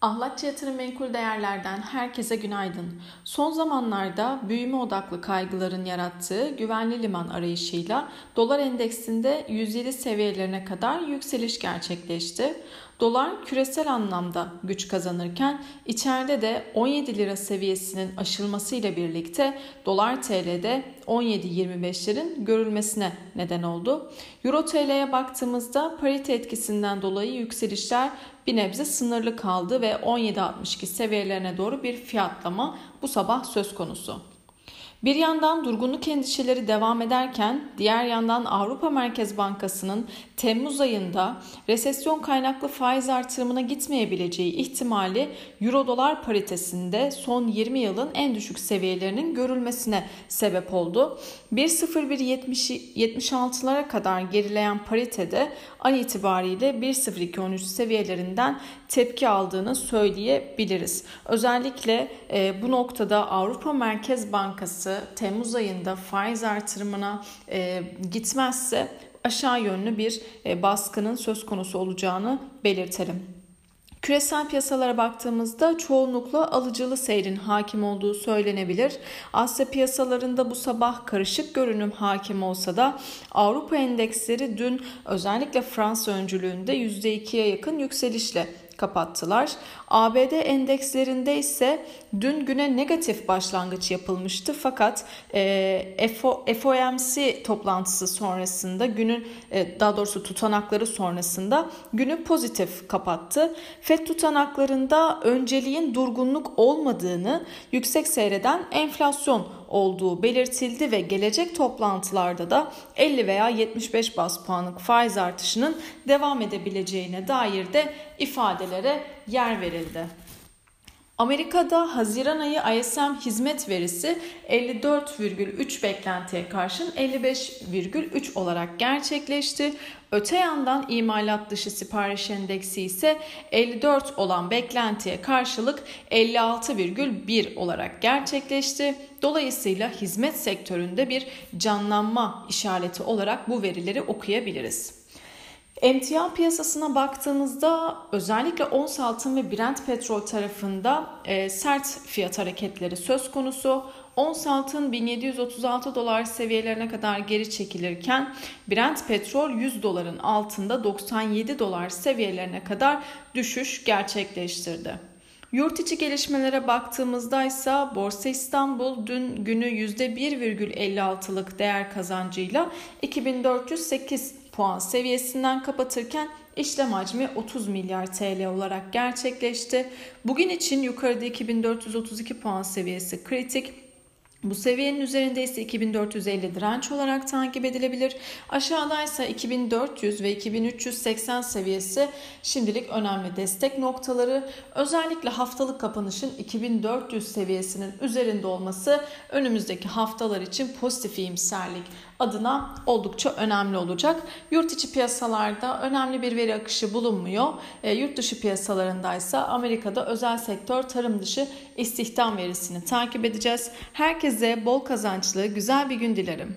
Ahlatçı Yatırım Menkul Değerler'den herkese günaydın. Son zamanlarda büyüme odaklı kaygıların yarattığı güvenli liman arayışıyla dolar endeksinde 107 seviyelerine kadar yükseliş gerçekleşti. Dolar küresel anlamda güç kazanırken içeride de 17 lira seviyesinin aşılmasıyla birlikte dolar TL'de 17.25'lerin görülmesine neden oldu. Euro TL'ye baktığımızda parite etkisinden dolayı yükselişler bir nebze sınırlı kaldı ve 17.62 seviyelerine doğru bir fiyatlama bu sabah söz konusu. Bir yandan durgunluk endişeleri devam ederken diğer yandan Avrupa Merkez Bankası'nın Temmuz ayında resesyon kaynaklı faiz artırımına gitmeyebileceği ihtimali Euro dolar paritesinde son 20 yılın en düşük seviyelerinin görülmesine sebep oldu. 1.0176'lara kadar gerileyen paritede an itibariyle 1.0213 seviyelerinden tepki aldığını söyleyebiliriz. Özellikle e, bu noktada Avrupa Merkez Bankası Temmuz ayında faiz artırımına e, gitmezse aşağı yönlü bir e, baskının söz konusu olacağını belirtelim. Küresel piyasalara baktığımızda çoğunlukla alıcılı seyrin hakim olduğu söylenebilir. Asya piyasalarında bu sabah karışık görünüm hakim olsa da Avrupa endeksleri dün özellikle Fransa öncülüğünde %2'ye yakın yükselişle kapattılar. ABD endekslerinde ise dün güne negatif başlangıç yapılmıştı fakat e, FOMC toplantısı sonrasında günün e, daha doğrusu tutanakları sonrasında günü pozitif kapattı. FED tutanaklarında önceliğin durgunluk olmadığını, yüksek seyreden enflasyon olduğu belirtildi ve gelecek toplantılarda da 50 veya 75 bas puanlık faiz artışının devam edebileceğine dair de ifadelere yer verildi. Amerika'da Haziran ayı ISM hizmet verisi 54,3 beklentiye karşın 55,3 olarak gerçekleşti. Öte yandan imalat dışı sipariş endeksi ise 54 olan beklentiye karşılık 56,1 olarak gerçekleşti. Dolayısıyla hizmet sektöründe bir canlanma işareti olarak bu verileri okuyabiliriz. Emtia piyasasına baktığımızda özellikle ons altın ve Brent petrol tarafında e, sert fiyat hareketleri söz konusu. Ons altın 1736 dolar seviyelerine kadar geri çekilirken Brent petrol 100 doların altında 97 dolar seviyelerine kadar düşüş gerçekleştirdi. Yurt içi gelişmelere baktığımızda ise Borsa İstanbul dün günü %1,56'lık değer kazancıyla 2408 puan seviyesinden kapatırken işlem hacmi 30 milyar TL olarak gerçekleşti. Bugün için yukarıda 2432 puan seviyesi kritik. Bu seviyenin üzerinde ise 2450 direnç olarak takip edilebilir. Aşağıda ise 2400 ve 2380 seviyesi şimdilik önemli destek noktaları. Özellikle haftalık kapanışın 2400 seviyesinin üzerinde olması önümüzdeki haftalar için pozitif iyimserlik adına oldukça önemli olacak. Yurt içi piyasalarda önemli bir veri akışı bulunmuyor. E, yurt dışı piyasalarında ise Amerika'da özel sektör tarım dışı istihdam verisini takip edeceğiz. Herkese bol kazançlı güzel bir gün dilerim.